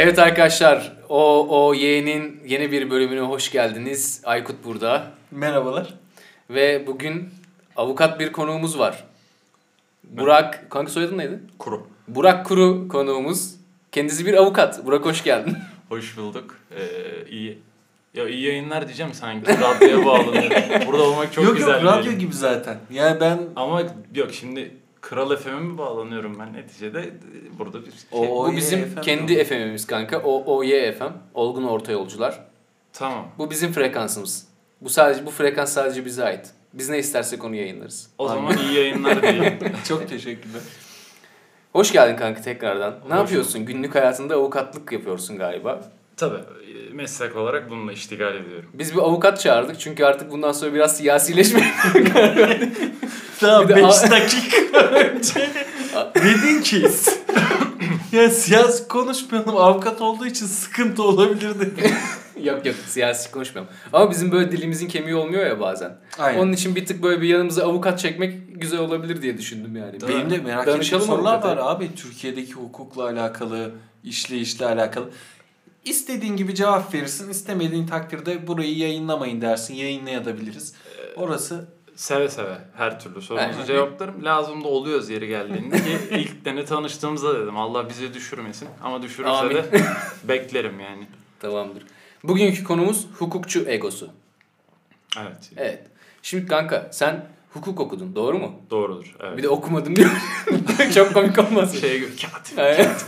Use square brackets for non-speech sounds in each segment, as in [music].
Evet arkadaşlar, o o Y'nin yeni bir bölümüne hoş geldiniz. Aykut burada Merhabalar. ve bugün avukat bir konuğumuz var. Burak, kanka soyadın neydi? Kuru. Burak Kuru konuğumuz. Kendisi bir avukat. Burak hoş geldin. [laughs] Hoş bulduk. Ee, iyi. Ya iyi yayınlar diyeceğim sanki radyoya bağlanıyorum. [laughs] Burada olmak çok yok güzel. yok bir radyo gibi zaten. Yani ben Ama yok şimdi Kral FM'e mi bağlanıyorum ben neticede burada bir şey. O- Bu bizim FM kendi FM'imiz kanka. O OY FM. Olgun Orta Yolcular. Tamam. Bu bizim frekansımız. Bu sadece bu frekans sadece bize ait. Biz ne istersek onu yayınlarız. O zaman iyi yayınlar diyelim. [laughs] çok teşekkürler. Hoş geldin kanka tekrardan. Ne Hoş yapıyorsun? Günlük hayatında avukatlık yapıyorsun galiba. Tabii meslek olarak bununla iştigal ediyorum. Biz bir avukat çağırdık çünkü artık bundan sonra biraz siyasileşmeye [laughs] Daha Bir de 5 a- dakika [laughs] önce dedin ki ya siyasi konuşmayalım avukat olduğu için sıkıntı olabilir dedi. [laughs] yok yok siyasi konuşmuyorum. Ama bizim böyle dilimizin kemiği olmuyor ya bazen. Aynen. Onun için bir tık böyle bir yanımıza avukat çekmek güzel olabilir diye düşündüm yani. Mi? Benim de merak ettiğim sorular avukata. var abi. Türkiye'deki hukukla alakalı, işleyişle alakalı. İstediğin gibi cevap verirsin. istemediğin takdirde burayı yayınlamayın dersin. Yayınlayabiliriz. Orası Seve seve her türlü sorunuzu cevaplarım. Lazım da oluyoruz yeri geldiğinde ki ilk dene tanıştığımızda dedim Allah bizi düşürmesin ama düşürürse Amin. de [laughs] beklerim yani. Tamamdır. Bugünkü konumuz hukukçu egosu. Evet. Evet. Şimdi kanka sen hukuk okudun doğru mu? Doğrudur. Evet. Bir de okumadım diyor. [laughs] Çok komik olmaz şey gibi katip. Evet.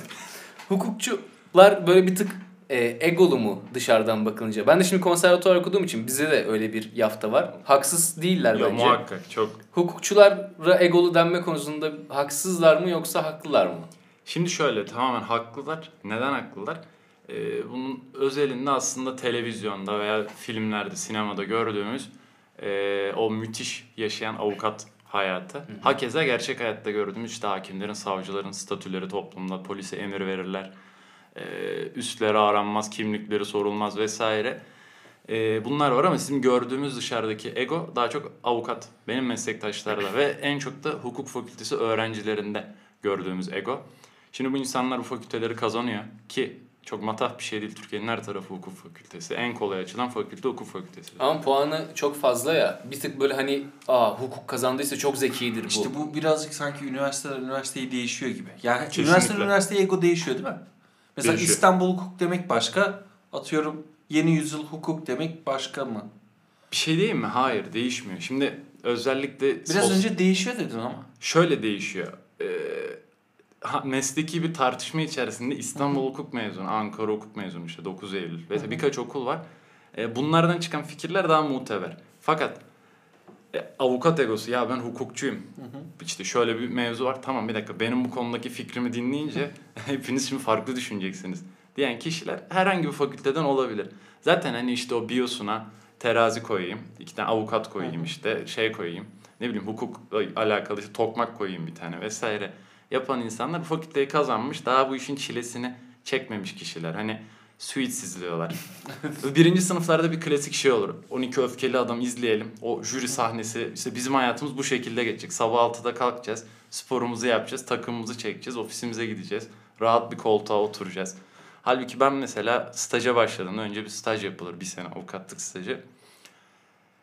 Hukukçular böyle bir tık e, egolu mu dışarıdan bakınca? Ben de şimdi konservatuvar okuduğum için bize de öyle bir yafta var. Haksız değiller Ya bence. muhakkak çok. Hukukçulara egolu denme konusunda haksızlar mı yoksa haklılar mı? Şimdi şöyle tamamen haklılar. Neden haklılar? Ee, bunun özelinde aslında televizyonda veya filmlerde, sinemada gördüğümüz e, o müthiş yaşayan avukat hayatı. Hakeza gerçek hayatta gördüğümüz işte hakimlerin, savcıların statüleri toplumda, polise emir verirler. Ee, üstleri aranmaz, kimlikleri sorulmaz vesaire. Ee, bunlar var ama bizim gördüğümüz dışarıdaki ego daha çok avukat. Benim meslektaşlarda ve en çok da hukuk fakültesi öğrencilerinde gördüğümüz ego. Şimdi bu insanlar bu fakülteleri kazanıyor ki çok matah bir şey değil. Türkiye'nin her tarafı hukuk fakültesi. En kolay açılan fakülte hukuk fakültesi. Ama puanı çok fazla ya. Bir tık böyle hani aa hukuk kazandıysa çok zekidir bu. işte bu birazcık sanki üniversiteler üniversiteyi değişiyor gibi. Yani Kesinlikle. üniversite üniversite ego değişiyor değil mi? Mesela Değişiyor. İstanbul hukuk demek başka. Atıyorum yeni yüzyıl hukuk demek başka mı? Bir şey değil mi? Hayır değişmiyor. Şimdi özellikle Biraz sos- önce değişiyor dedin ama. şöyle değişiyor. Ee, ha, mesleki bir tartışma içerisinde İstanbul Hukuk mezunu, Ankara Hukuk mezunu işte 9 Eylül ve birkaç okul var. Ee, bunlardan çıkan fikirler daha muteber. Fakat e, avukat egosu ya ben hukukçuyum. İşte şöyle bir mevzu var. Tamam bir dakika benim bu konudaki fikrimi dinleyince [laughs] hepiniz şimdi farklı düşüneceksiniz. Diyen kişiler herhangi bir fakülteden olabilir. Zaten hani işte o biosuna terazi koyayım, iki tane avukat koyayım işte şey koyayım. Ne bileyim hukukla alakalı işte tokmak koyayım bir tane vesaire. Yapan insanlar bu fakülteyi kazanmış daha bu işin çilesini çekmemiş kişiler. Hani suits izliyorlar. [laughs] Birinci sınıflarda bir klasik şey olur. 12 öfkeli adam izleyelim. O jüri sahnesi işte bizim hayatımız bu şekilde geçecek. Sabah 6'da kalkacağız. Sporumuzu yapacağız. Takımımızı çekeceğiz. Ofisimize gideceğiz. Rahat bir koltuğa oturacağız. Halbuki ben mesela staja başladım. Önce bir staj yapılır. Bir sene avukatlık stajı.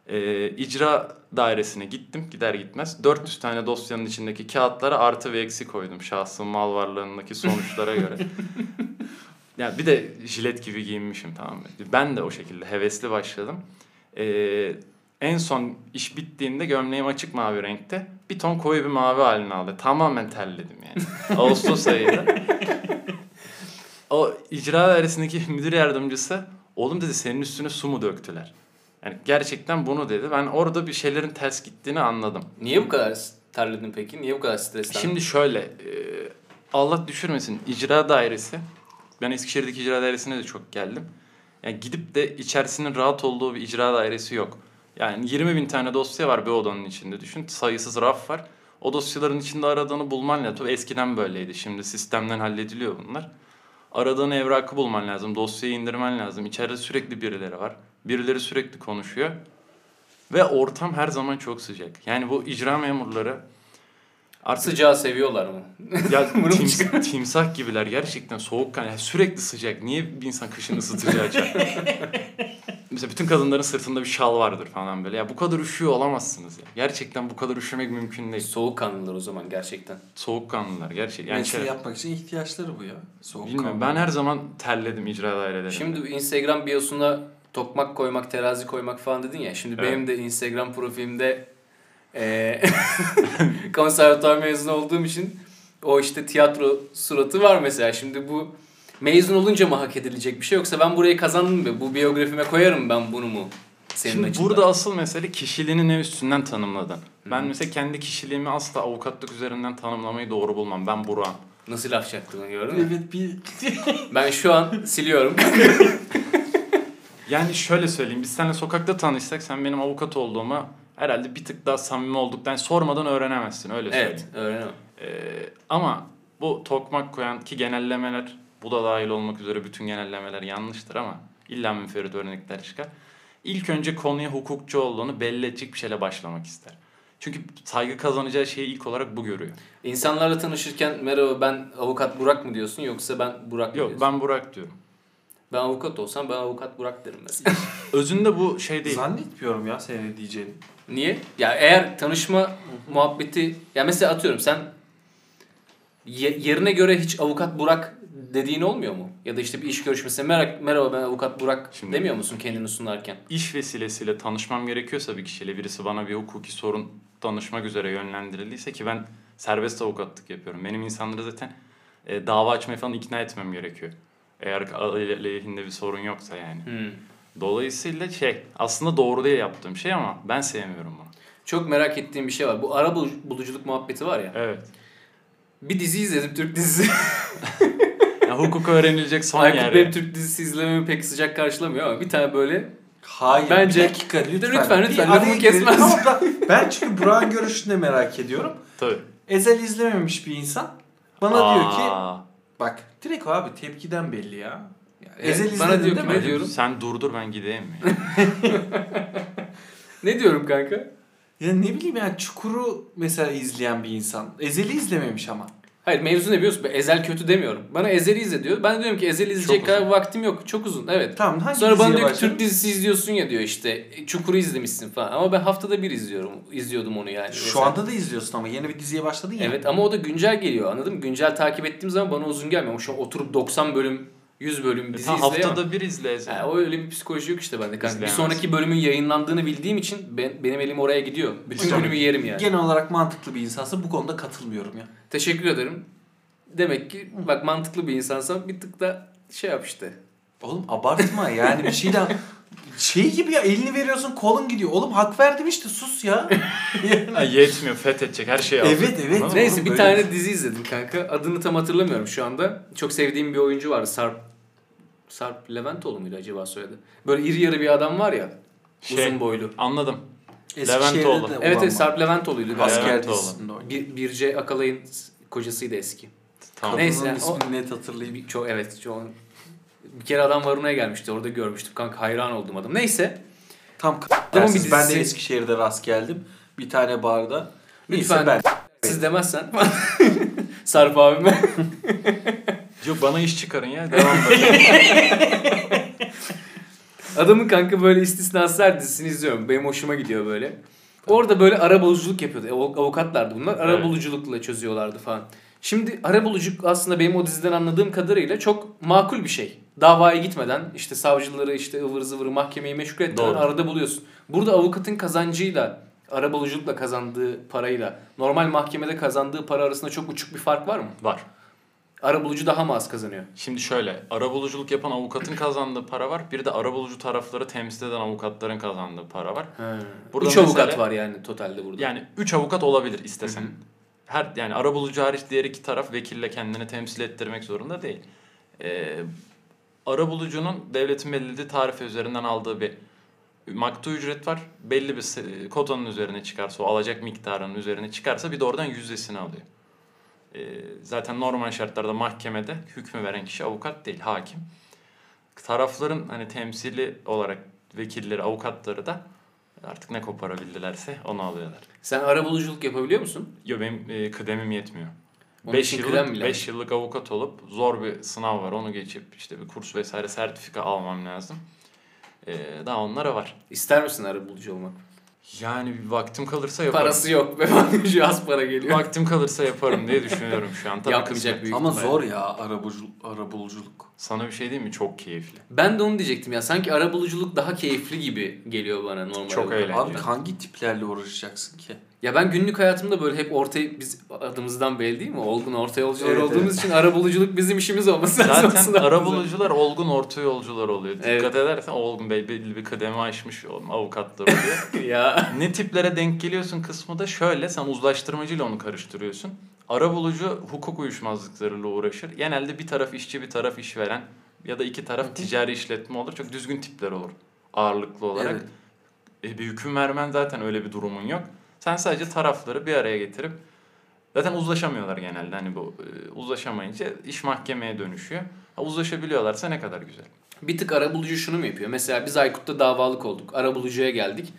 Ee, icra dairesine gittim gider gitmez 400 tane dosyanın içindeki kağıtlara artı ve eksi koydum şahsın mal varlığındaki sonuçlara göre. [laughs] Ya bir de jilet gibi giyinmişim tamam mı? Ben de o şekilde hevesli başladım. Ee, en son iş bittiğinde gömleğim açık mavi renkte. Bir ton koyu bir mavi halini aldı. Tamamen terledim yani. [laughs] Ağustos ayıydı. O icra dairesindeki müdür yardımcısı oğlum dedi senin üstüne su mu döktüler? Yani gerçekten bunu dedi. Ben orada bir şeylerin ters gittiğini anladım. Niye bu kadar terledin peki? Niye bu kadar streslendin? Şimdi şöyle e, Allah düşürmesin icra dairesi. Ben Eskişehir'deki icra dairesine de çok geldim. Yani gidip de içerisinin rahat olduğu bir icra dairesi yok. Yani 20 bin tane dosya var bir odanın içinde. Düşün sayısız raf var. O dosyaların içinde aradığını bulman lazım. Tabii eskiden böyleydi. Şimdi sistemden hallediliyor bunlar. Aradığın evrakı bulman lazım. Dosyayı indirmen lazım. İçeride sürekli birileri var. Birileri sürekli konuşuyor. Ve ortam her zaman çok sıcak. Yani bu icra memurları Artık Sıcağı seviyorlar mı? [laughs] ya [laughs] tims- timsah gibiler gerçekten soğuk yani sürekli sıcak. Niye bir insan kışın ısıtıcı açar? [laughs] Mesela bütün kadınların sırtında bir şal vardır falan böyle. Ya bu kadar üşüyor olamazsınız ya. Gerçekten bu kadar üşümek mümkün değil. Soğukkanlılar o zaman gerçekten. Soğukkanlılar gerçekten. Yani Mesleği şey, yapmak için ihtiyaçları bu ya. Soğuk bilmiyorum ben her zaman terledim icra dairelerinde. Şimdi Instagram biosuna tokmak koymak, terazi koymak falan dedin ya. Şimdi Evet. benim de Instagram profilimde eee [laughs] konservatuar mezunu olduğum için o işte tiyatro suratı var mesela. Şimdi bu mezun olunca mı hak edilecek bir şey yoksa ben burayı kazandım mı? Bu biyografime koyarım ben bunu mu? Senin Şimdi açından. burada asıl mesele kişiliğini ne üstünden tanımladın. Ben mesela kendi kişiliğimi asla avukatlık üzerinden tanımlamayı doğru bulmam. Ben Burak'ım. Nasıl laf çaktığını gördün mü? Evet bir [laughs] Ben şu an siliyorum. Yani şöyle söyleyeyim. Biz seninle sokakta tanışsak sen benim avukat olduğumu herhalde bir tık daha samimi olduktan sormadan öğrenemezsin. Öyle söyleyeyim. evet öğrenemem. Ee, ama bu tokmak koyan ki genellemeler bu da dahil olmak üzere bütün genellemeler yanlıştır ama illa münferit örnekler çıkar. İlk önce konuya hukukçu olduğunu belli edecek bir şeyle başlamak ister. Çünkü saygı kazanacağı şeyi ilk olarak bu görüyor. İnsanlarla tanışırken merhaba ben avukat Burak mı diyorsun yoksa ben Burak mı Yok diyorsun? ben Burak diyorum. Ben avukat olsam ben avukat Burak derim mesela. [laughs] Özünde bu şey değil. zannetmiyorum ya senin ne diyeceğini. Niye? Ya eğer tanışma muhabbeti ya mesela atıyorum sen ye- yerine göre hiç avukat Burak dediğin olmuyor mu? Ya da işte bir iş görüşmesinde merhaba, merhaba ben avukat Burak Şimdi- demiyor musun kendini sunarken? İş vesilesiyle tanışmam gerekiyorsa bir kişiyle birisi bana bir hukuki sorun danışmak üzere yönlendirildiyse ki ben serbest avukatlık yapıyorum. Benim insanları zaten e, dava açmaya falan ikna etmem gerekiyor. Eğer aleyhinde bir sorun yoksa yani. Hmm. Dolayısıyla şey aslında doğru diye yaptığım şey ama ben sevmiyorum bunu. Çok merak ettiğim bir şey var. Bu ara bul- buluculuk muhabbeti var ya. Evet. Bir dizi izledim Türk dizisi. [laughs] Ya, hukuk öğrenilecek son Aykut yer. ya. Türk dizisi izlememi pek sıcak karşılamıyor ama bir tane böyle Hayır. Bence- bir dakika lütfen. Lütfen, lütfen, lafımı kesmez. Ama ben, çünkü Burak'ın görüşünü de merak ediyorum. Tabii. Ezel izlememiş bir insan bana diyor ki Aa, bak direkt abi tepkiden belli ya. Ya Evet, Ezel bana izledin diyor ki mi? ne diyorum? Sen durdur ben gideyim mi? [laughs] Ne diyorum kanka? Ya ne bileyim yani Çukur'u mesela izleyen bir insan. Ezel'i izlememiş ama. Hayır mevzu ne biliyorsun? Ben Ezel kötü demiyorum. Bana Ezel'i izle diyor. Ben de diyorum ki Ezel izleyecek kadar vaktim yok. Çok uzun. Evet. Tamam hangi Sonra bana diyor ki? Türk dizisi izliyorsun ya diyor işte. Çukur'u izlemişsin falan. Ama ben haftada bir izliyorum. izliyordum onu yani. Şu mesela. anda da izliyorsun ama yeni bir diziye başladın ya. Evet ama o da güncel geliyor anladın mı? Güncel takip ettiğim zaman bana uzun gelmiyor. Ama şu an oturup 90 bölüm, 100 bölüm dizi Tam izleyemem. haftada bir izle. Ha, o öyle bir psikoloji yok işte bende kanka. Bir sonraki bölümün yayınlandığını bildiğim için ben, benim elim oraya gidiyor. Bütün Hocam, bölümü yerim yani. Genel olarak mantıklı bir insansa bu konuda katılmıyorum ya. Teşekkür ederim. Demek ki bak mantıklı bir insansan bir tık da şey yap işte. Oğlum abartma yani bir şeyden şey gibi ya elini veriyorsun kolun gidiyor. Oğlum hak verdim işte sus ya. [laughs] Ha, yetmiyor fethedecek her şeyi alacak. Evet, evet. Anladın? Neyse oğlum, bir böyle- tane dizi izledim kanka. Adını tam hatırlamıyorum şu anda. Çok sevdiğim bir oyuncu vardı. Sarp Sarp Leventoğlu muydu acaba soyadı? Böyle iri yarı bir adam var ya. Şey, Uzun boylu. Anladım. Leventoğlu. Evet evet. Sarp Leventoğlu'ydu. Asker Leventoğlu. dizisinde. Bir, Birce Akalay'ın kocasıydı eski. Tamam. Neyse, Kadının o- ismini net hatırlayayım. Çok evet çok bir kere adam Varuna'ya gelmişti. Orada görmüştüm kanka hayran oldum adam. Neyse. Tam Adamın bir. Ben de Eskişehir'de rast geldim. Bir tane barda. Neyse Lütfen. ben. Siz demezsen. [laughs] Sarp abime. [laughs] Yok bana iş çıkarın ya. Devam böyle. [laughs] Adamın kanka böyle istisnasız her dizisini izliyorum. Benim hoşuma gidiyor böyle. Orada böyle arabuluculuk yapıyordu. Av- Avukatlardı bunlar. Arabuluculukla çözüyorlardı falan. Şimdi arabuluculuk aslında benim o diziden anladığım kadarıyla çok makul bir şey. Davaya gitmeden işte savcıları işte ıvır zıvırı mahkemeyi meşgul etmeden Doğru. arada buluyorsun. Burada avukatın kazancıyla arabuluculukla kazandığı parayla normal mahkemede kazandığı para arasında çok uçuk bir fark var mı? Var. Arabulucu daha mı az kazanıyor? Şimdi şöyle, arabuluculuk yapan avukatın kazandığı para var. Bir de arabulucu tarafları temsil eden avukatların kazandığı para var. Burada Üç avukat var yani totalde burada. Yani 3 avukat olabilir istesen. Hı hı. Her yani arabulucu hariç diğer iki taraf vekille kendini temsil ettirmek zorunda değil. Ee, arabulucunun devletin belirlediği tarife üzerinden aldığı bir maktu ücret var. Belli bir kotanın üzerine çıkarsa, o alacak miktarının üzerine çıkarsa bir de oradan yüzdesini alıyor. Ee, zaten normal şartlarda mahkemede hükmü veren kişi avukat değil, hakim. Tarafların hani temsili olarak vekilleri, avukatları da Artık ne koparabildilerse onu alıyorlar. Sen arabuluculuk yapabiliyor musun? Yo benim e, kıdemim yetmiyor. Onun 5 için kıdem mi yıllık, lazım? 5 yıllık avukat olup zor bir sınav var. Onu geçip işte bir kurs vesaire sertifika almam lazım. Ee, daha onlara var. İster misin arabulucu olmak? Yani bir vaktim kalırsa yaparım. Parası yok [laughs] şu az para geliyor. Vaktim kalırsa yaparım diye düşünüyorum şu an. Tabii Yapmayacak büyük Ama zor ya arabuluculuk. arabuluculuk. Sana bir şey diyeyim mi? Çok keyifli. Ben de onu diyecektim ya. Sanki arabuluculuk daha keyifli gibi geliyor bana normal. Çok olarak. eğlenceli. Abi hangi tiplerle uğraşacaksın ki? Ya ben günlük hayatımda böyle hep ortaya biz adımızdan belli değil mi? Olgun orta yolcular Evet, olduğumuz evet. için arabuluculuk bizim işimiz olması lazım Zaten aslında. arabulucular olgun orta yolcular oluyor. Dikkat Evet. edersen olgun bey belli bir kademe aşmış avukatlar oluyor. [laughs] ya. ne tiplere denk geliyorsun kısmı da şöyle sen uzlaştırmacıyla onu karıştırıyorsun. Arabulucu hukuk uyuşmazlıklarıyla uğraşır. Genelde bir taraf işçi bir taraf işveren ya da iki taraf ticari işletme olur. Çok düzgün tipler olur ağırlıklı olarak. Evet. E, bir hüküm vermen zaten öyle bir durumun yok. Sen sadece tarafları bir araya getirip zaten uzlaşamıyorlar genelde. Hani bu e, uzlaşamayınca iş mahkemeye dönüşüyor. Ha, uzlaşabiliyorlarsa ne kadar güzel. Bir tık arabulucu şunu mu yapıyor? Mesela biz Aykut'ta davalık olduk. Arabulucuya geldik.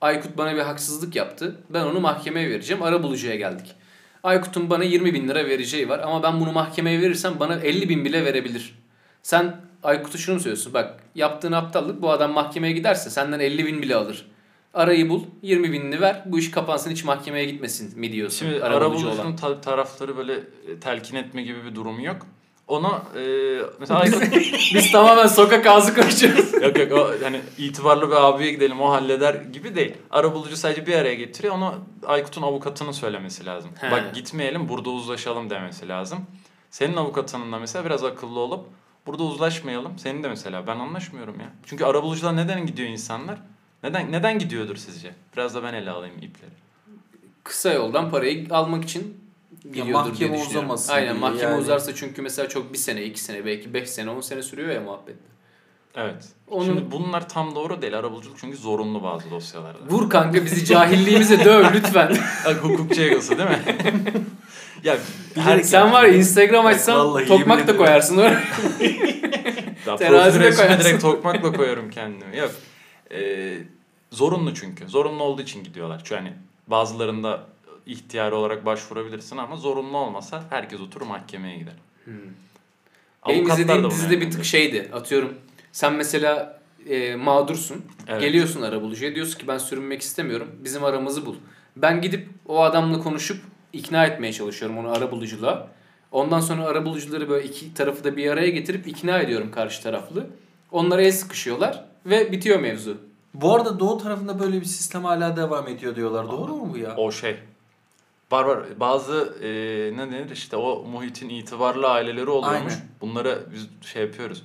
Aykut bana bir haksızlık yaptı. Ben onu mahkemeye vereceğim. Arabulucuya geldik. Aykut'un bana 20 bin lira vereceği var. Ama ben bunu mahkemeye verirsem bana 50 bin bile verebilir. Sen Aykut'a şunu mu söylüyorsun? Bak yaptığın aptallık bu adam mahkemeye giderse senden 50 bin bile alır. Arayı bul, 20 binini ver, bu iş kapansın hiç mahkemeye gitmesin mi diyorsun? Şimdi arabulucu arabulucunun ta- tarafları böyle e, telkin etme gibi bir durumu yok. Onu e, mesela [laughs] Aykut Biz tamamen sokak ağzı konuşuyoruz. [laughs] yok yok o hani itibarlı bir abiye gidelim o halleder gibi değil. Arabulucu sadece bir araya getiriyor. Onu Aykut'un avukatının söylemesi lazım. He. Bak gitmeyelim burada uzlaşalım demesi lazım. Senin avukatının da mesela biraz akıllı olup burada uzlaşmayalım. Senin de mesela ben anlaşmıyorum ya. Çünkü arabulucular neden gidiyor insanlar? Neden neden gidiyordur sizce? Biraz da ben ele alayım ipleri. Kısa yoldan parayı almak için gidiyordur mahkeme diye düşünüyorum. uzamasın Aynen diye mahkeme yani. uzarsa çünkü mesela çok bir sene, iki sene, belki beş sene, on sene sürüyor ya muhabbet. Evet. Onu- Şimdi bunlar tam doğru değil. Arabuluculuk çünkü zorunlu bazı dosyalarda. Vur kanka bizi cahilliğimize döv lütfen. [laughs] Bak hukukçu egosu değil mi? [laughs] ya Her, sen var ya Instagram açsan tokmak da koyarsın oraya. [laughs] Ya Terazi profil de resmine koyarsın. direkt tokmakla koyarım kendimi. Yok. Ee, zorunlu çünkü. Zorunlu olduğu için gidiyorlar. Çünkü hani bazılarında ihtiyari olarak başvurabilirsin ama zorunlu olmasa herkes oturur mahkemeye gider. Hmm. Benim izlediğim dizide bir tık şeydi. Atıyorum sen mesela e, mağdursun. Evet. Geliyorsun arabulucuya diyorsun ki ben sürünmek istemiyorum. Bizim aramızı bul. Ben gidip o adamla konuşup ikna etmeye çalışıyorum onu arabuluculuğa. Ondan sonra arabulucuları böyle iki tarafı da bir araya getirip ikna ediyorum karşı taraflı. Onlara el sıkışıyorlar ve bitiyor mevzu. Bu arada doğu tarafında böyle bir sistem hala devam ediyor diyorlar. Doğru mu bu ya? O şey. Var var. Bazı e, ne denir işte o muhitin itibarlı aileleri oluyormuş. Aynen. Bunlara biz şey yapıyoruz.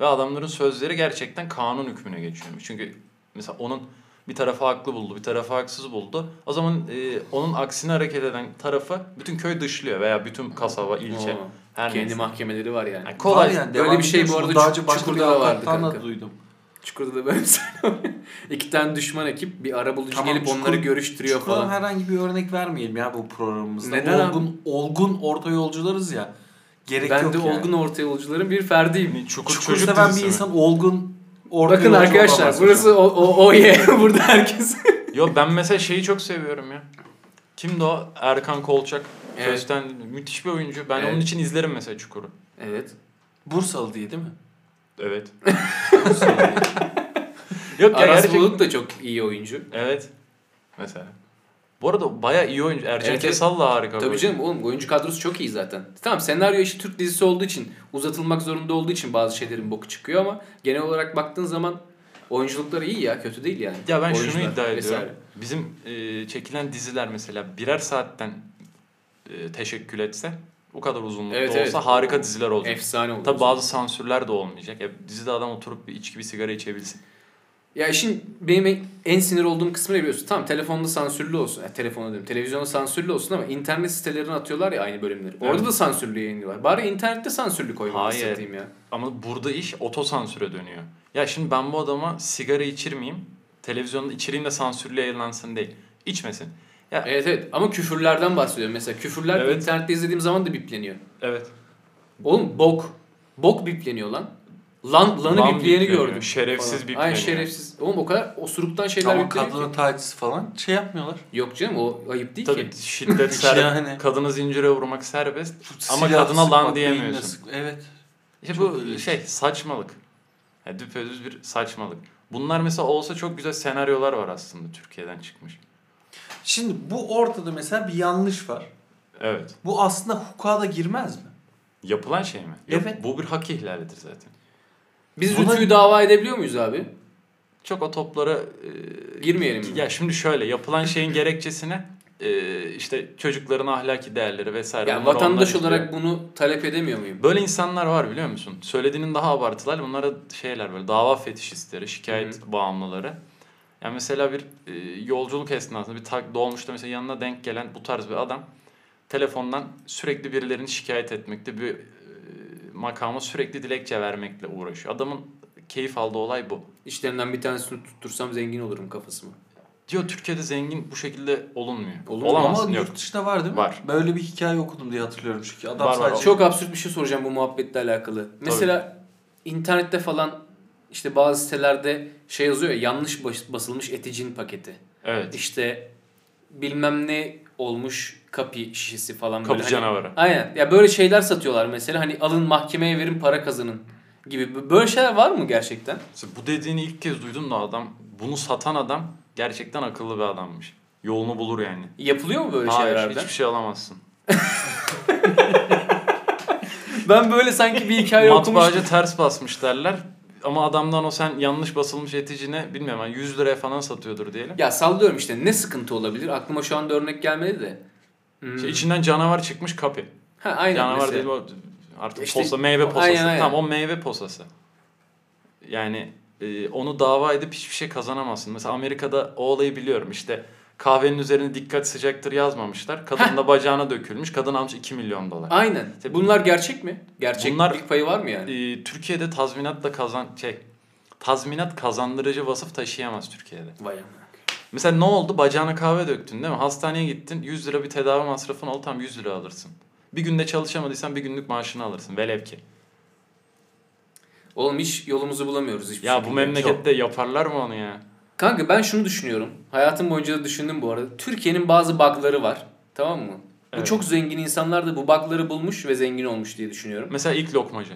Ve adamların sözleri gerçekten kanun hükmüne geçiyormuş. Çünkü mesela onun bir tarafı haklı buldu, bir tarafı haksız buldu. O zaman e, onun aksine hareket eden tarafı bütün köy dışlıyor veya bütün kasaba, ilçe. Oo, Her Kendi neyse. mahkemeleri var yani. Yani kolay. Var yani, Böyle devam bir şey bu arada başka bir Çukur'da da vardı kanka. duydum. Çukur'da da böyle. [laughs] İki tane düşman ekip bir arabulucu Tamam, gelip Çukur- onları görüştürüyor Çukur'dan falan. herhangi bir örnek vermeyelim ya bu programımızda. Neden olgun, olgun orta yolcularız ya. Gerek Ben yok de yani. olgun orta yolcuların bir ferdiyim. Yani Çukur, Çukur çocuk seven bir mi? insan olgun orta Bakın arkadaşlar burası o, o, o ye. [laughs] Burada herkes. Yo ben mesela şeyi çok seviyorum ya. Kimdi o? Erkan Kolçak. Evet. Kösten müthiş bir oyuncu. Ben Evet. onun için izlerim mesela Çukur'u. evet. Bursalı diye değil mi? Evet. [laughs] Yok ya Aras gerçekten. Bulut da çok iyi oyuncu. Evet. Mesela. Bu arada baya iyi oyuncu. Ercan Evet. Kesal da harika. Tabii oyuncu. canım oğlum oyuncu kadrosu çok iyi zaten. Tamam senaryo işi Türk dizisi olduğu için uzatılmak zorunda olduğu için bazı şeylerin boku çıkıyor ama genel olarak baktığın zaman oyunculukları iyi ya kötü değil yani. Ya ben şunu Oyuncular iddia ediyorum. vesaire. Bizim e, çekilen diziler mesela birer saatten e, teşekkül etse o kadar uzunlukta Evet, olsa evet. harika diziler olacak. Efsane oldu. Tabi bazı sansürler de olmayacak. Ya, dizide adam oturup bir içki bir sigara içebilsin. Ya işin benim en sinir olduğum kısmı ne biliyorsun? Tamam telefonda sansürlü olsun. Ya, telefonu diyorum. Televizyonda sansürlü olsun ama internet sitelerine atıyorlar ya aynı bölümleri. Orada Evet. da sansürlü yayınlıyorlar. Bari internette sansürlü koymayı satayım ya. Ama burada iş otosansüre dönüyor. Ya şimdi ben bu adama sigara içirmeyeyim. Televizyonda içireyim de sansürlü yayınlansın değil. İçmesin. Ya Evet evet ama küfürlerden bahsediyorum. Mesela küfürler Evet. internette izlediğim zaman da bipleniyor. evet. Oğlum bok. Bok bipleniyor lan. Lan, lanı Lan bipleyeni bipleniyor. gördüm. Şerefsiz falan. bipleniyor. Ay şerefsiz. Oğlum o kadar osuruktan şeyler Ama bipleniyor kadının ki. tacisi falan şey yapmıyorlar. Yok canım o ayıp değil Tabii ki. şiddet [laughs] ser, Yani. kadına zincire vurmak serbest. Ama Silah kadına lan diyemiyorsun. beynine sık- Evet. İşte Çok bu ilginç. şey saçmalık. Yani düpedüz bir saçmalık. Bunlar mesela olsa çok güzel senaryolar var aslında Türkiye'den çıkmış. Şimdi bu ortada mesela bir yanlış var. Evet. Bu aslında hukuka da girmez mi? Yapılan şey mi? Yap- Evet. Bu bir hak ihlalidir zaten. Biz Buna- Rütü'yü dava edebiliyor muyuz abi? Çok o toplara e, Girmeyelim mi? Ya şimdi şöyle yapılan şeyin gerekçesine e, işte çocukların ahlaki değerleri vesaire. Yani vatandaş olarak istiyor. bunu talep edemiyor muyum? Böyle insanlar var biliyor musun? Söylediğinin daha abartılar. Bunlara şeyler böyle dava fetişistleri, şikayet bağımlıları. Yani mesela bir e, yolculuk esnasında bir tak, dolmuşta mesela yanına denk gelen bu tarz bir adam telefondan sürekli birilerini şikayet etmekte bir e, makama sürekli dilekçe vermekle uğraşıyor. Adamın keyif aldığı olay bu. İşlerinden bir tanesini tuttursam zengin olurum kafası mı? Diyor Türkiye'de zengin bu şekilde olunmuyor. Olunmuyor. Olamazsın Ama yok. yurt dışında var değil mi? Var. Böyle bir hikaye okudum diye hatırlıyorum çünkü. Adam Var, var. sadece... Çok absürt bir şey soracağım bu muhabbetle alakalı. Mesela internette falan işte bazı sitelerde şey yazıyor ya yanlış bas- basılmış eticin paketi. Evet. İşte bilmem ne olmuş kapi şişesi falan Kapı böyle. Hani- canavarı. aynen. Ya böyle şeyler satıyorlar mesela hani alın mahkemeye verin para kazanın gibi. Böyle şeyler var mı gerçekten? Mesela Bu dediğini ilk kez duydum da adam bunu satan adam gerçekten akıllı bir adammış. Yolunu bulur yani. Yapılıyor mu böyle Hayır şeyler harbiden? hiçbir şey alamazsın. [laughs] Ben böyle sanki bir hikaye okumuştum. Matbaacı ters basmış derler. Ama adamdan o sen yanlış basılmış eticine bilmiyorum yani 100 liraya falan satıyordur diyelim. Ya sallıyorum işte ne sıkıntı olabilir? Aklıma şu anda örnek gelmedi de. Hmm. İşte içinden canavar çıkmış kapı. ha, aynen canavar mesela. değil o artık İşte- posa meyve posası. Aynen, aynen. Tamam o meyve posası. Yani e, onu dava edip hiçbir şey kazanamazsın. Mesela Amerika'da o olayı biliyorum. İşte kahvenin üzerine dikkat sıcaktır yazmamışlar. Kadının da bacağına dökülmüş. Kadın almış 2 milyon dolar. Aynen. İşte Bunlar gerçek mi? Gerçeklik Bunlar- payı var mı yani? E, Türkiye'de tazminatla kazan şey tazminat kazandırıcı vasıf taşıyamaz Türkiye'de. Vay amına. Mesela ne oldu? Bacağına kahve döktün değil mi? Hastaneye gittin. 100 lira bir tedavi masrafın oldu. Tam 100 lira alırsın. Bir günde çalışamadıysan bir günlük maaşını alırsın. Velev ki. Oğlum hiç yolumuzu bulamıyoruz hiçbir Ya bu memlekette yaparlar mı onu ya? Kanka ben şunu düşünüyorum. Hayatım boyunca da düşündüm bu arada. Türkiye'nin bazı bug'ları var. Tamam mı? Bu Evet. çok zengin insanlar da bu bug'ları bulmuş ve zengin olmuş diye düşünüyorum. Mesela ilk lokmacı.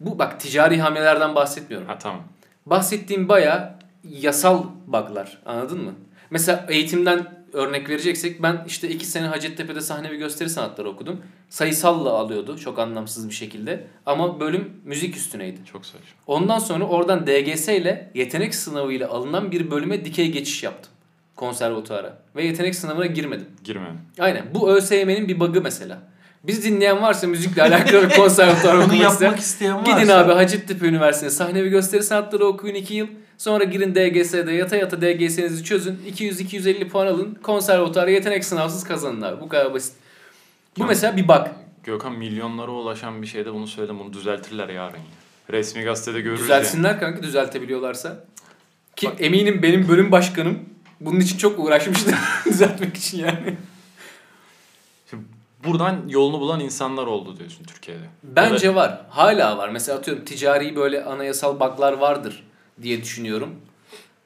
Bu bak ticari hamlelerden bahsetmiyorum. Ha tamam. Bahsettiğim baya yasal bug'lar. Anladın mı? Mesela eğitimden örnek vereceksek ben işte iki sene Hacettepe'de sahne ve gösteri sanatları okudum. Sayısalla alıyordu çok anlamsız bir şekilde. Ama bölüm müzik üstüneydi. Çok saçma. Ondan sonra oradan DGS ile yetenek sınavı ile alınan bir bölüme dikey geçiş yaptım. Konservatuara. Ve yetenek sınavına girmedim. Girmedim. Aynen. Bu ÖSYM'nin bir bug'ı mesela. Biz dinleyen varsa müzikle alakalı konservatuar [laughs] Bunu okumak isteyen yapmak isteyen varsa... Gidin abi Hacettepe Üniversitesi'ne sahne ve gösteri sanatları okuyun 2 yıl. Sonra girin DGS'de yata yata DGS'nizi çözün. 200-250 puan alın. Konservatuara yetenek sınavsız kazanın abi. Bu kadar basit. Bu Ya- mesela bir bug. Gökhan milyonlara ulaşan bir şeyde bunu söyle bunu düzeltirler yarın ya. Resmi gazetede görürüz Düzelsinler kanka düzeltebiliyorlarsa. Ki eminim benim bölüm başkanım bunun için çok uğraşmıştır [laughs] düzeltmek için yani. yani. Buradan yolunu bulan insanlar oldu diyorsun Türkiye'de. Bence da- var. Hala var. Mesela atıyorum ticari böyle anayasal bug'lar vardır diye düşünüyorum.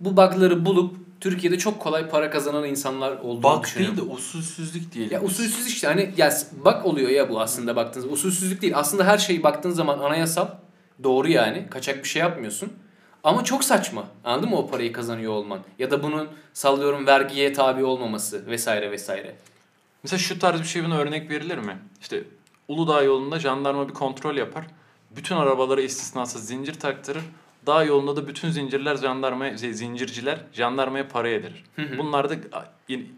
Bu bug'ları bulup Türkiye'de çok kolay para kazanan insanlar olduğunu Bak düşünüyorum. değil de usulsüzlük diyelim. Ya usulsüz işte hani ya bak oluyor ya bu aslında baktığınız usulsüzlük değil. Aslında her şeyi baktığın zaman anayasal doğru yani kaçak bir şey yapmıyorsun. Ama çok saçma. Anladın mı o parayı kazanıyor olman? Ya da bunun sallıyorum vergiye tabi olmaması vesaire vesaire. Mesela şu tarz bir şey buna örnek verilir mi? İşte Uludağ yolunda jandarma bir kontrol yapar. Bütün arabalara istisnasız zincir taktırır. Dağ yolunda da bütün zincirler jandarmaya, şey, zincirciler jandarmaya para yedirir. Bunlar da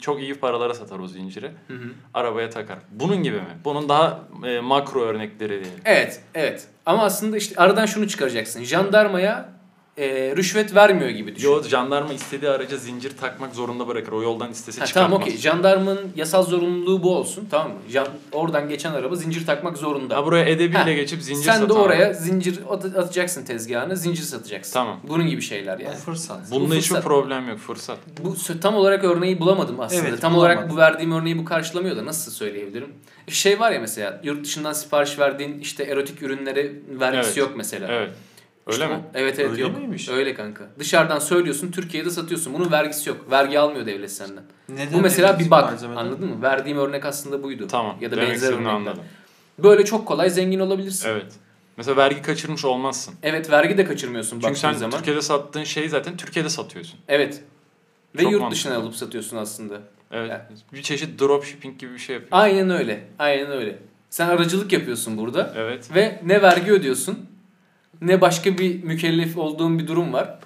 çok iyi paralara satar o zinciri. Hı hı. Arabaya takar. Bunun gibi mi? Bunun daha e, makro örnekleri diyelim. Evet, evet. Ama aslında işte aradan şunu çıkaracaksın. Jandarmaya e, rüşvet vermiyor gibi düşün. Yo jandarma istediği araca zincir takmak zorunda bırakır. O yoldan istese Ha, çıkartmaz. tamam okey. Jandarmanın yasal zorunluluğu bu olsun tamam mı? Jan, oradan geçen araba zincir takmak zorunda. Ha buraya edebiyle Ha, geçip zincir Sen de oraya adam. zincir at- atacaksın tezgahına, zincir satacaksın. Tamam. Bunun gibi şeyler yani. Bu fırsat. Bunda bu hiçbir problem yok fırsat. Bu tam olarak örneği bulamadım aslında. Evet, tam bulamadım. olarak bu verdiğim örneği bu karşılamıyor da nasıl söyleyebilirim? Şey var ya mesela yurt dışından sipariş verdiğin işte erotik ürünlere vergisi Evet. yok mesela. Evet. Öyle İşte mi? evet evet Öyle yok. miymiş? Öyle kanka. Dışarıdan söylüyorsun Türkiye'de satıyorsun. Bunun vergisi yok. Vergi almıyor devlet senden. Neden Bu mesela bir bak. malzemeden? Anladın mı? Verdiğim örnek aslında buydu. Tamam. Ya da Demek benzer örnekler. anladım. Böyle çok kolay zengin olabilirsin. Evet. Mesela vergi kaçırmış olmazsın. Evet vergi de kaçırmıyorsun Çünkü sen zaman. Türkiye'de sattığın şeyi zaten Türkiye'de satıyorsun. Evet. Ve Çok yurt mantıklı. dışına alıp satıyorsun aslında. Evet. Yani. Bir çeşit dropshipping gibi bir şey yapıyorsun. Aynen öyle. Aynen öyle. Sen aracılık yapıyorsun burada. Evet. Ve ne vergi ödüyorsun ne başka bir mükellef olduğun bir durum var.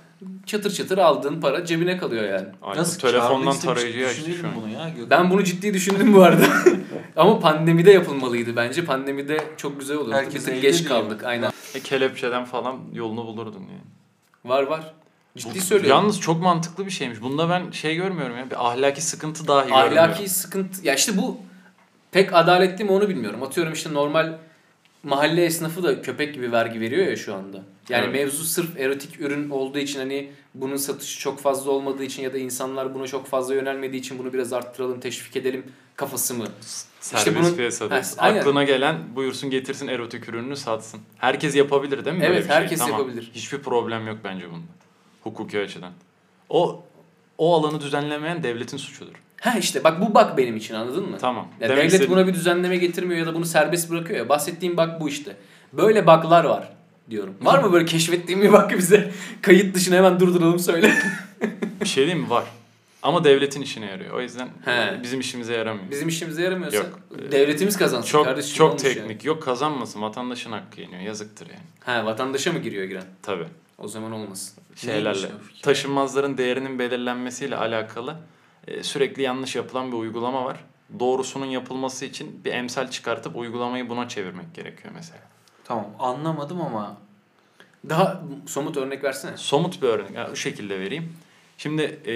Çatır çatır aldığın para cebine kalıyor yani. Ay, Nasıl telefondan tarayıcıyı açtı şu an. bunu ya. Gökhan. Ben bunu ciddi düşündüm bu arada. [laughs] Ama pandemide yapılmalıydı bence. Pandemide çok güzel olurdu. Herkes geç kaldık. Aynen. E, kelepçeden falan yolunu bulurdun yani. Var var. Ciddi Bu- söylüyorum. Yalnız çok mantıklı bir şeymiş. Bunda ben şey görmüyorum ya. Bir ahlaki sıkıntı dahi görmüyorum. Ahlaki sıkıntı. Ya işte bu pek adaletli mi onu bilmiyorum. Atıyorum işte normal mahalle esnafı da köpek gibi vergi veriyor ya şu anda. Yani Evet. mevzu sırf erotik ürün olduğu için hani bunun satışı çok fazla olmadığı için ya da insanlar buna çok fazla yönelmediği için bunu biraz arttıralım, teşvik edelim kafası mı? Serbest bunun- piyasada. Aynen. Aklına gelen buyursun getirsin erotik ürününü satsın. Herkes yapabilir değil mi Evet, şey? herkes Tamam. yapabilir. Hiçbir problem yok bence bunda. Hukuki açıdan. O o alanı düzenlemeyen devletin suçudur. Ha işte bak bu bak benim için anladın mı? Tamam. Ya Demek devlet istediğim- buna bir düzenleme getirmiyor ya da bunu serbest bırakıyor ya. Bahsettiğim bak bu işte. Böyle baklar var diyorum. Var mı böyle keşfettiğim bir bak bize? [laughs] Kayıt dışına hemen durduralım söyle. [laughs] bir şey diyeyim mi? Var. Ama devletin işine yarıyor. O yüzden He. bizim işimize yaramıyor. Bizim işimize yaramıyorsa Yok. devletimiz kazansın çok kardeşim. çok teknik. Yok kazanmasın. Vatandaşın hakkı yeniyor. Yazıktır yani. Yani. Ha vatandaşa mı giriyor giren? Tabii. O zaman olmasın. Şeylerle. Taşınmazların değerinin belirlenmesiyle alakalı sürekli yanlış yapılan bir uygulama var. Doğrusunun yapılması için bir emsal çıkartıp uygulamayı buna çevirmek gerekiyor mesela. Tamam anlamadım ama Daha somut örnek versene. Somut bir örnek. Yani, şu şekilde vereyim. Şimdi e,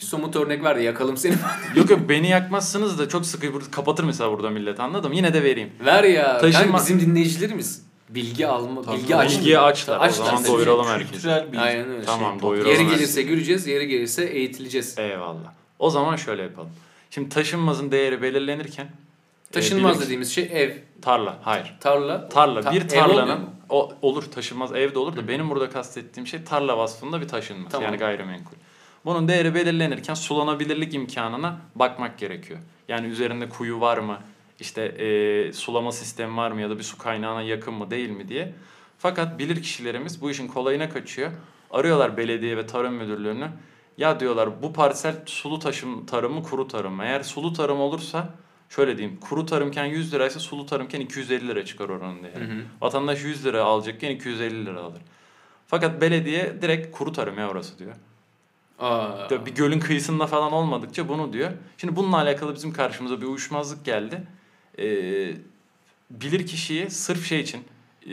Bir somut örnek ver de yakalım seni. [laughs] yok yok beni yakmazsınız da çok sıkı kapatır mesela burada millet anladım. Yine de vereyim. ver ya. Taşınma- Kanka bizim dinleyicilerimiz bilgi alma, Tabii, bilgi aç. Bilgiyi açlar. O Açlar zaman doyuralım herkesi. kültürel bir Aynen öyle. Tamam, şey. doyuralım Yeri herkesi. gelirse göreceğiz, yeri gelirse eğitileceğiz. Eyvallah. O zaman şöyle yapalım. Şimdi taşınmazın değeri belirlenirken e, Taşınmaz bilir- dediğimiz şey ev, tarla. Hayır. tarla. Tarla. Ta- bir tarlanın o olur taşınmaz evde olur da benim burada kastettiğim şey tarla vasfında bir taşınmaz. Tamam. Yani gayrimenkul. Bunun değeri belirlenirken sulanabilirlik imkanına bakmak gerekiyor. Yani üzerinde kuyu var mı? İşte e, sulama sistemi var mı ya da bir su kaynağına yakın mı değil mi diye. Fakat bilir kişilerimiz bu işin kolayına kaçıyor. Arıyorlar belediye ve tarım müdürlüğünü. Ya diyorlar bu parsel sulu taşım tarım mı kuru tarım? Eğer sulu tarım olursa şöyle diyeyim kuru tarımken 100 liraysa sulu tarımken 250 lira çıkar oranın değeri. Hı hı. Vatandaş 100 lira alacakken 250 lira alır. Fakat belediye direkt kuru tarım ya orası diyor. Aa. Bir gölün kıyısında falan olmadıkça bunu diyor. Şimdi bununla alakalı bizim karşımıza bir uyuşmazlık geldi. Ee, bilir kişiyi sırf şey için e,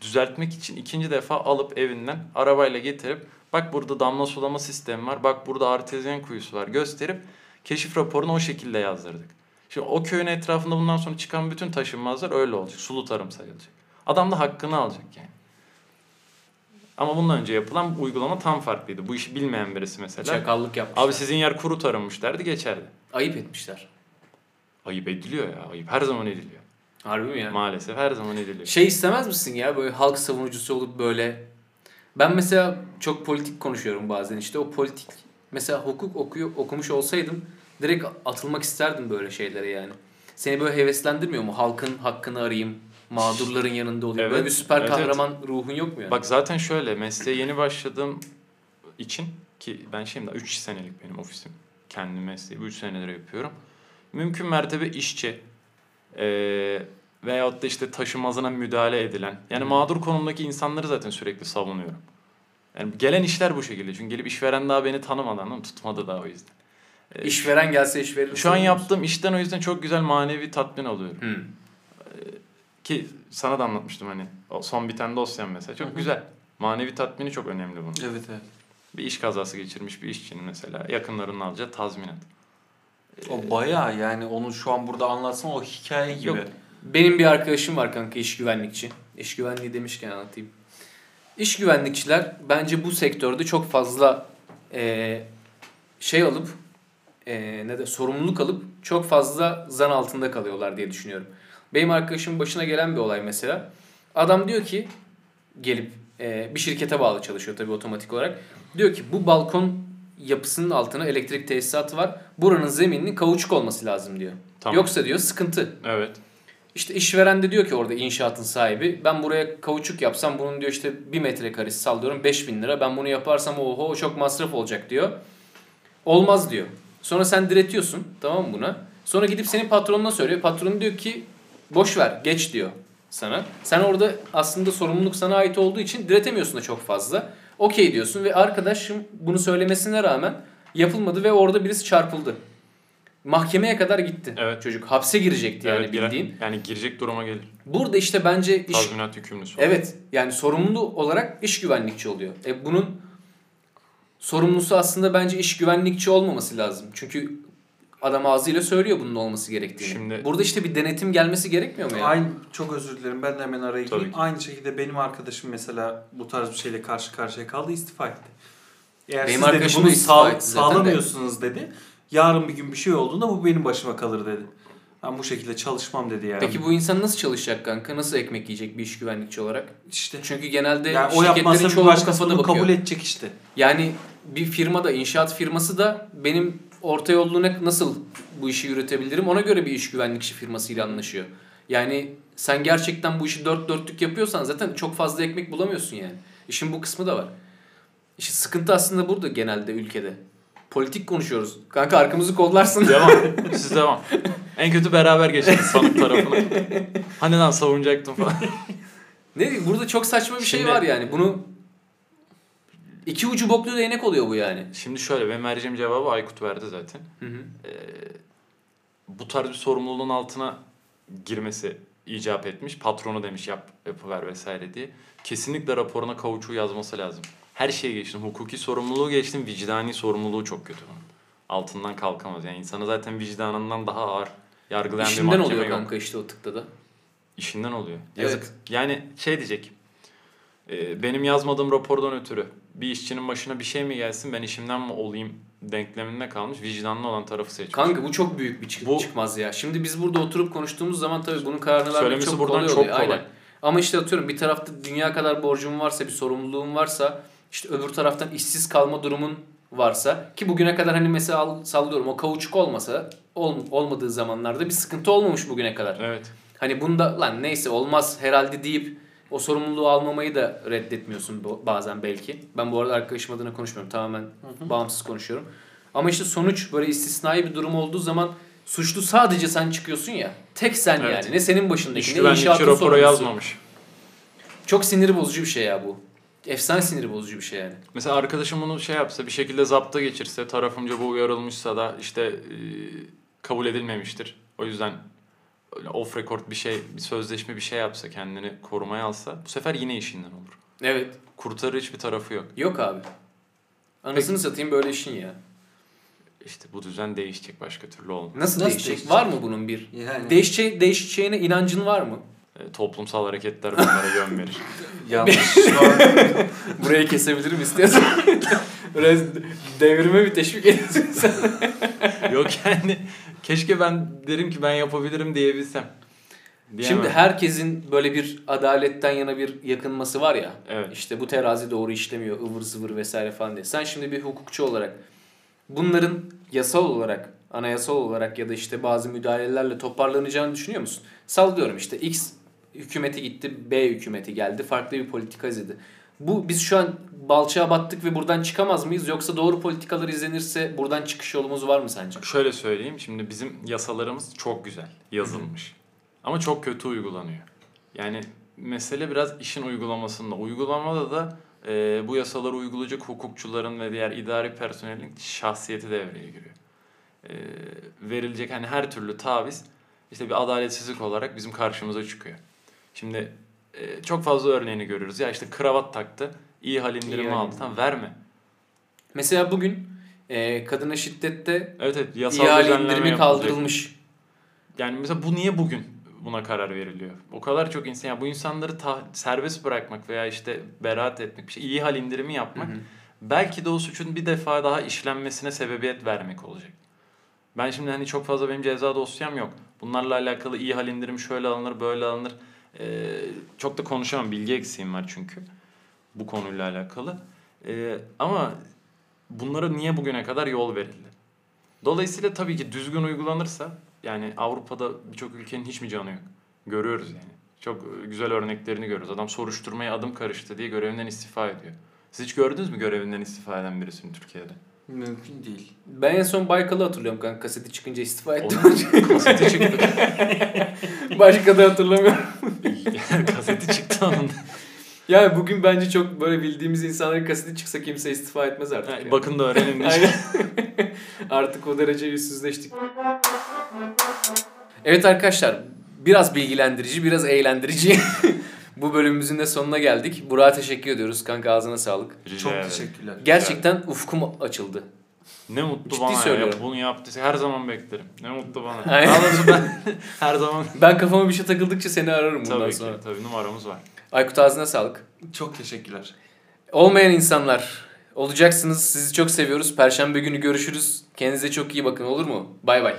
düzeltmek için ikinci defa alıp evinden arabayla getirip bak burada damla sulama sistemi var bak burada artezyen kuyusu var gösterip keşif raporunu o şekilde yazdırdık. Şimdi o köyün etrafında bundan sonra çıkan bütün taşınmazlar öyle olacak. Sulu tarım sayılacak. Adam da hakkını alacak yani. Ama bundan önce yapılan uygulama tam farklıydı. Bu işi bilmeyen birisi mesela. Çakallık yapmışlar. Abi sizin yer kuru tarımmış derdi geçerdi. Ayıp etmişler. Ayıp ediliyor ya. Ayıp her zaman ediliyor. Harbi mi ya? Maalesef her zaman ediliyor. Şey istemez misin ya böyle halk savunucusu olup böyle ben mesela çok politik konuşuyorum bazen işte o politik mesela hukuk okuyor okumuş olsaydım direkt atılmak isterdim böyle şeylere yani. Seni böyle heveslendirmiyor mu? Halkın hakkını arayayım, mağdurların yanında olayım. Evet, Böyle bir süper evet, kahraman ruhun yok mu yani? Bak zaten şöyle mesleğe yeni başladığım için ki ben daha 3 senelik benim ofisim. Kendi mesleği 3 senedir yapıyorum. Mümkün mertebe işçi eee veyahut da işte taşımazına müdahale edilen yani mağdur konumdaki insanları zaten sürekli savunuyorum. Yani gelen işler bu şekilde. Çünkü gelip işveren daha beni tanımadan tutmadı daha o yüzden. Ee, İşveren gelse işveren. Şu an yaptığım işten o yüzden çok güzel manevi tatmin alıyorum. Hı. Ki sana da anlatmıştım hani o son biten dosyan mesela çok güzel. Manevi tatmini çok önemli bunun. Evet evet. Bir iş kazası geçirmiş bir işçinin mesela yakınlarının alacağı tazminat. O bayağı yani onu şu an burada anlatsam o hikaye gibi. Yok. Benim bir arkadaşım var kanka iş güvenlikçi. İş güvenliği demişken anlatayım. İş güvenlikçiler bence bu sektörde çok fazla eee, şey alıp eee, ne de sorumluluk alıp çok fazla zan altında kalıyorlar diye düşünüyorum. Benim arkadaşımın başına gelen bir olay mesela. Adam diyor ki gelip eee, bir şirkete bağlı çalışıyor tabii otomatik olarak. Diyor ki bu balkon yapısının altına elektrik tesisatı var. Buranın zemininin kauçuk olması lazım diyor. Tamam. Yoksa diyor sıkıntı. Evet. İşte işveren de diyor ki orada inşaatın sahibi ben buraya kauçuk yapsam bunun diyor işte 1 metrekaresi sallıyorum 5000 lira. Ben bunu yaparsam oho çok masraf olacak diyor. Olmaz diyor. Sonra sen diretiyorsun tamam mı buna? Sonra gidip senin patronuna söylüyor. Patron diyor ki boş ver geç diyor sana. Sen orada aslında sorumluluk sana ait olduğu için diretemiyorsun da çok fazla. Okey diyorsun ve arkadaşım bunu söylemesine rağmen yapılmadı ve orada birisi çarpıldı. Mahkemeye kadar gitti Evet. çocuk. Hapse girecekti yani evet, bildiğin. Yani girecek duruma gelir. Burada işte bence iş Tazminat yükümlüsü. evet yani sorumlu olarak iş güvenlikçi oluyor. E bunun sorumlusu aslında bence iş güvenlikçi olmaması lazım. Çünkü adam ağzıyla söylüyor bunun olması gerektiğini. Şimdi- Burada işte bir denetim gelmesi gerekmiyor mu yani? Aynı çok özür dilerim ben de hemen araya gireyim. Aynı şekilde benim arkadaşım mesela bu tarz bir şeyle karşı karşıya kaldı istifa etti. Eğer Benim siz dedi bunu sağ, etti zaten de. sağlamıyorsunuz dedi. Yarın bir gün bir şey olduğunda bu benim başıma kalır dedi. Ben bu şekilde çalışmam dedi yani. Peki bu insan nasıl çalışacak kanka? Nasıl ekmek yiyecek bir iş güvenlikçi olarak? işte Çünkü genelde yani o şirketlerin çoğu başkası kafada bunu bakıyor. kabul edecek işte. Yani bir firmada, inşaat firması da benim orta yollu ne- nasıl bu işi yürütebilirim ona göre bir iş güvenlikçi firmasıyla anlaşıyor. Yani sen gerçekten bu işi dört dörtlük yapıyorsan zaten çok fazla ekmek bulamıyorsun yani. İşin bu kısmı da var. İşte sıkıntı aslında burada genelde ülkede. Politik konuşuyoruz. Kanka arkamızı kollarsın. Devam. [laughs] Siz devam. En kötü beraber geçeriz sanık tarafına. Hani lan savunacaktım falan. ne burada çok saçma bir şey Şimdi- var yani. Bunu iki ucu boklu değnek oluyor bu yani. Şimdi şöyle benim vereceğim cevabı Aykut verdi zaten. Hı hı. Ee, bu tarz bir sorumluluğun altına girmesi icap etmiş. Patronu demiş yap yapıver vesaire diye. Kesinlikle raporuna kavuçuğu yazması lazım. Her şeye geçtim. Hukuki sorumluluğu geçtim. Vicdani sorumluluğu çok kötü bunun. Altından kalkamaz. Yani insanı zaten vicdanından daha ağır yargılayan bir İşinden mahkeme oluyor yok. kanka işte o tıkta da. İşinden oluyor. Evet. Yazık. Yani şey diyecek. e, benim yazmadığım rapordan ötürü bir işçinin başına bir şey mi gelsin ben işimden mi olayım denkleminde kalmış vicdanlı olan tarafı seçmiş. Kanka bu çok büyük bir çık- Bu- çıkmaz ya. Şimdi biz burada oturup konuştuğumuz zaman tabii bunun kararını vermek çok buradan kolay çok oluyor. kolay. Aynen. Ama işte atıyorum bir tarafta dünya kadar borcum varsa, bir sorumluluğum varsa, işte öbür taraftan işsiz kalma durumun varsa ki bugüne kadar hani mesela al- sallıyorum o kauçuk olmasa ol- olmadığı zamanlarda bir sıkıntı olmamış bugüne kadar. Evet. Hani bunda lan neyse olmaz herhalde deyip o sorumluluğu almamayı da reddetmiyorsun bazen belki. Ben bu arada arkadaşım adına konuşmuyorum. Tamamen bağımsız konuşuyorum. Ama işte sonuç böyle istisnai bir durum olduğu zaman suçlu sadece sen çıkıyorsun ya. Tek sen Evet. yani. Ne senin başındaki İş ne inşaatın raporu yazmamış. Çok sinir bozucu bir şey ya bu. Efsane sinir bozucu bir şey yani. Mesela arkadaşım bunu şey yapsa bir şekilde zapta geçirse tarafımca bu uyarılmışsa da işte e, kabul edilmemiştir. O yüzden öyle off record bir şey, bir sözleşme bir şey yapsa kendini korumaya alsa bu sefer yine işinden olur. Evet. Kurtarır hiçbir tarafı yok. Yok abi. Anasını satayım böyle işin ya. İşte bu düzen değişecek başka türlü olmaz. Nasıl, Nasıl değişecek? değişecek? Var mı bunun bir? Yani Değişeceği, değişeceğine inancın var mı? E, toplumsal hareketler bunlara yön verir. [laughs] yanlış şu [laughs] an Burayı kesebilirim istiyorsan. [laughs] Biraz devrime bir teşvik ediyorsun sen. Yok yani keşke ben derim ki ben yapabilirim diyebilsem. Diyemem. Şimdi herkesin böyle bir adaletten yana bir yakınması var ya. Evet. İşte bu terazi doğru işlemiyor, ıvır zıvır vesaire falan diye. Sen şimdi bir hukukçu olarak bunların yasal olarak, anayasal olarak ya da işte bazı müdahalelerle toparlanacağını düşünüyor musun? Sallıyorum işte X hükümeti gitti, B hükümeti geldi, farklı bir politika izledi. Bu biz şu an balçağa battık ve buradan çıkamaz mıyız? Yoksa doğru politikalar izlenirse buradan çıkış yolumuz var mı sence? Şöyle söyleyeyim. Şimdi bizim yasalarımız çok güzel yazılmış. Ama çok kötü uygulanıyor. Yani mesele biraz işin uygulamasında. Uygulamada da e, bu yasaları uygulayacak hukukçuların ve diğer idari personelin şahsiyeti devreye giriyor. E, verilecek hani her türlü taviz işte bir adaletsizlik olarak bizim karşımıza çıkıyor. Şimdi e, çok fazla örneğini görüyoruz. Ya işte kravat taktı. İyi hal indirimi hal aldı. Tamam verme. Mesela bugün e, kadına şiddette Evet evet yasal ihale düzenleme indirimi yapılacak. kaldırılmış. Yani mesela bu niye bugün buna karar veriliyor? O kadar çok insan yani bu insanları ta- serbest bırakmak veya işte beraat etmek, bir şey iyi hal indirimi yapmak Hı hı. belki de o suçun bir defa daha işlenmesine sebebiyet vermek olacak. Ben şimdi hani çok fazla benim ceza dosyam yok. Bunlarla alakalı iyi hal indirimi şöyle alınır, böyle alınır. Ee, çok da konuşamam. Bilgi eksiğim var çünkü bu konuyla alakalı. Ee, ama bunlara niye bugüne kadar yol verildi? Dolayısıyla tabii ki düzgün uygulanırsa yani Avrupa'da birçok ülkenin hiç mi canı yok? Görüyoruz yani. Çok e, güzel örneklerini görüyoruz. Adam soruşturmaya adım karıştı diye görevinden istifa ediyor. Siz hiç gördünüz mü görevinden istifa eden birisini Türkiye'de? Mümkün değil. Ben en son Baykal'ı hatırlıyorum kanka kaseti çıkınca istifa. Onun kaseti çıktı. [laughs] Başka da hatırlamıyorum. [laughs] kaseti çıktı onun. Yani bugün bence çok böyle bildiğimiz insanların kaseti çıksa kimse istifa etmez artık. Yani yani. bakın da öğrenin. Aynen. [laughs] Artık o derece yüzsüzleştik. Evet arkadaşlar biraz bilgilendirici biraz eğlendirici. [laughs] Bu bölümümüzün de sonuna geldik. Burak'a teşekkür ediyoruz. Kanka ağzına sağlık. Rica Çok ederim. teşekkürler. Gerçekten ufkum açıldı. Ne mutlu Ciddi bana ya. söylüyorum. Bunu yaptıysa her zaman beklerim. Ne mutlu bana. Aynen. Daha doğrusu ben [laughs] her zaman Ben kafama bir şey takıldıkça seni ararım bundan tabii sonra. ki tabii numaramız var. Aykut ağzına sağlık. Çok teşekkürler. Olmayan insanlar olacaksınız. Sizi çok seviyoruz. Perşembe günü görüşürüz. Kendinize çok iyi bakın olur mu? Bay bay.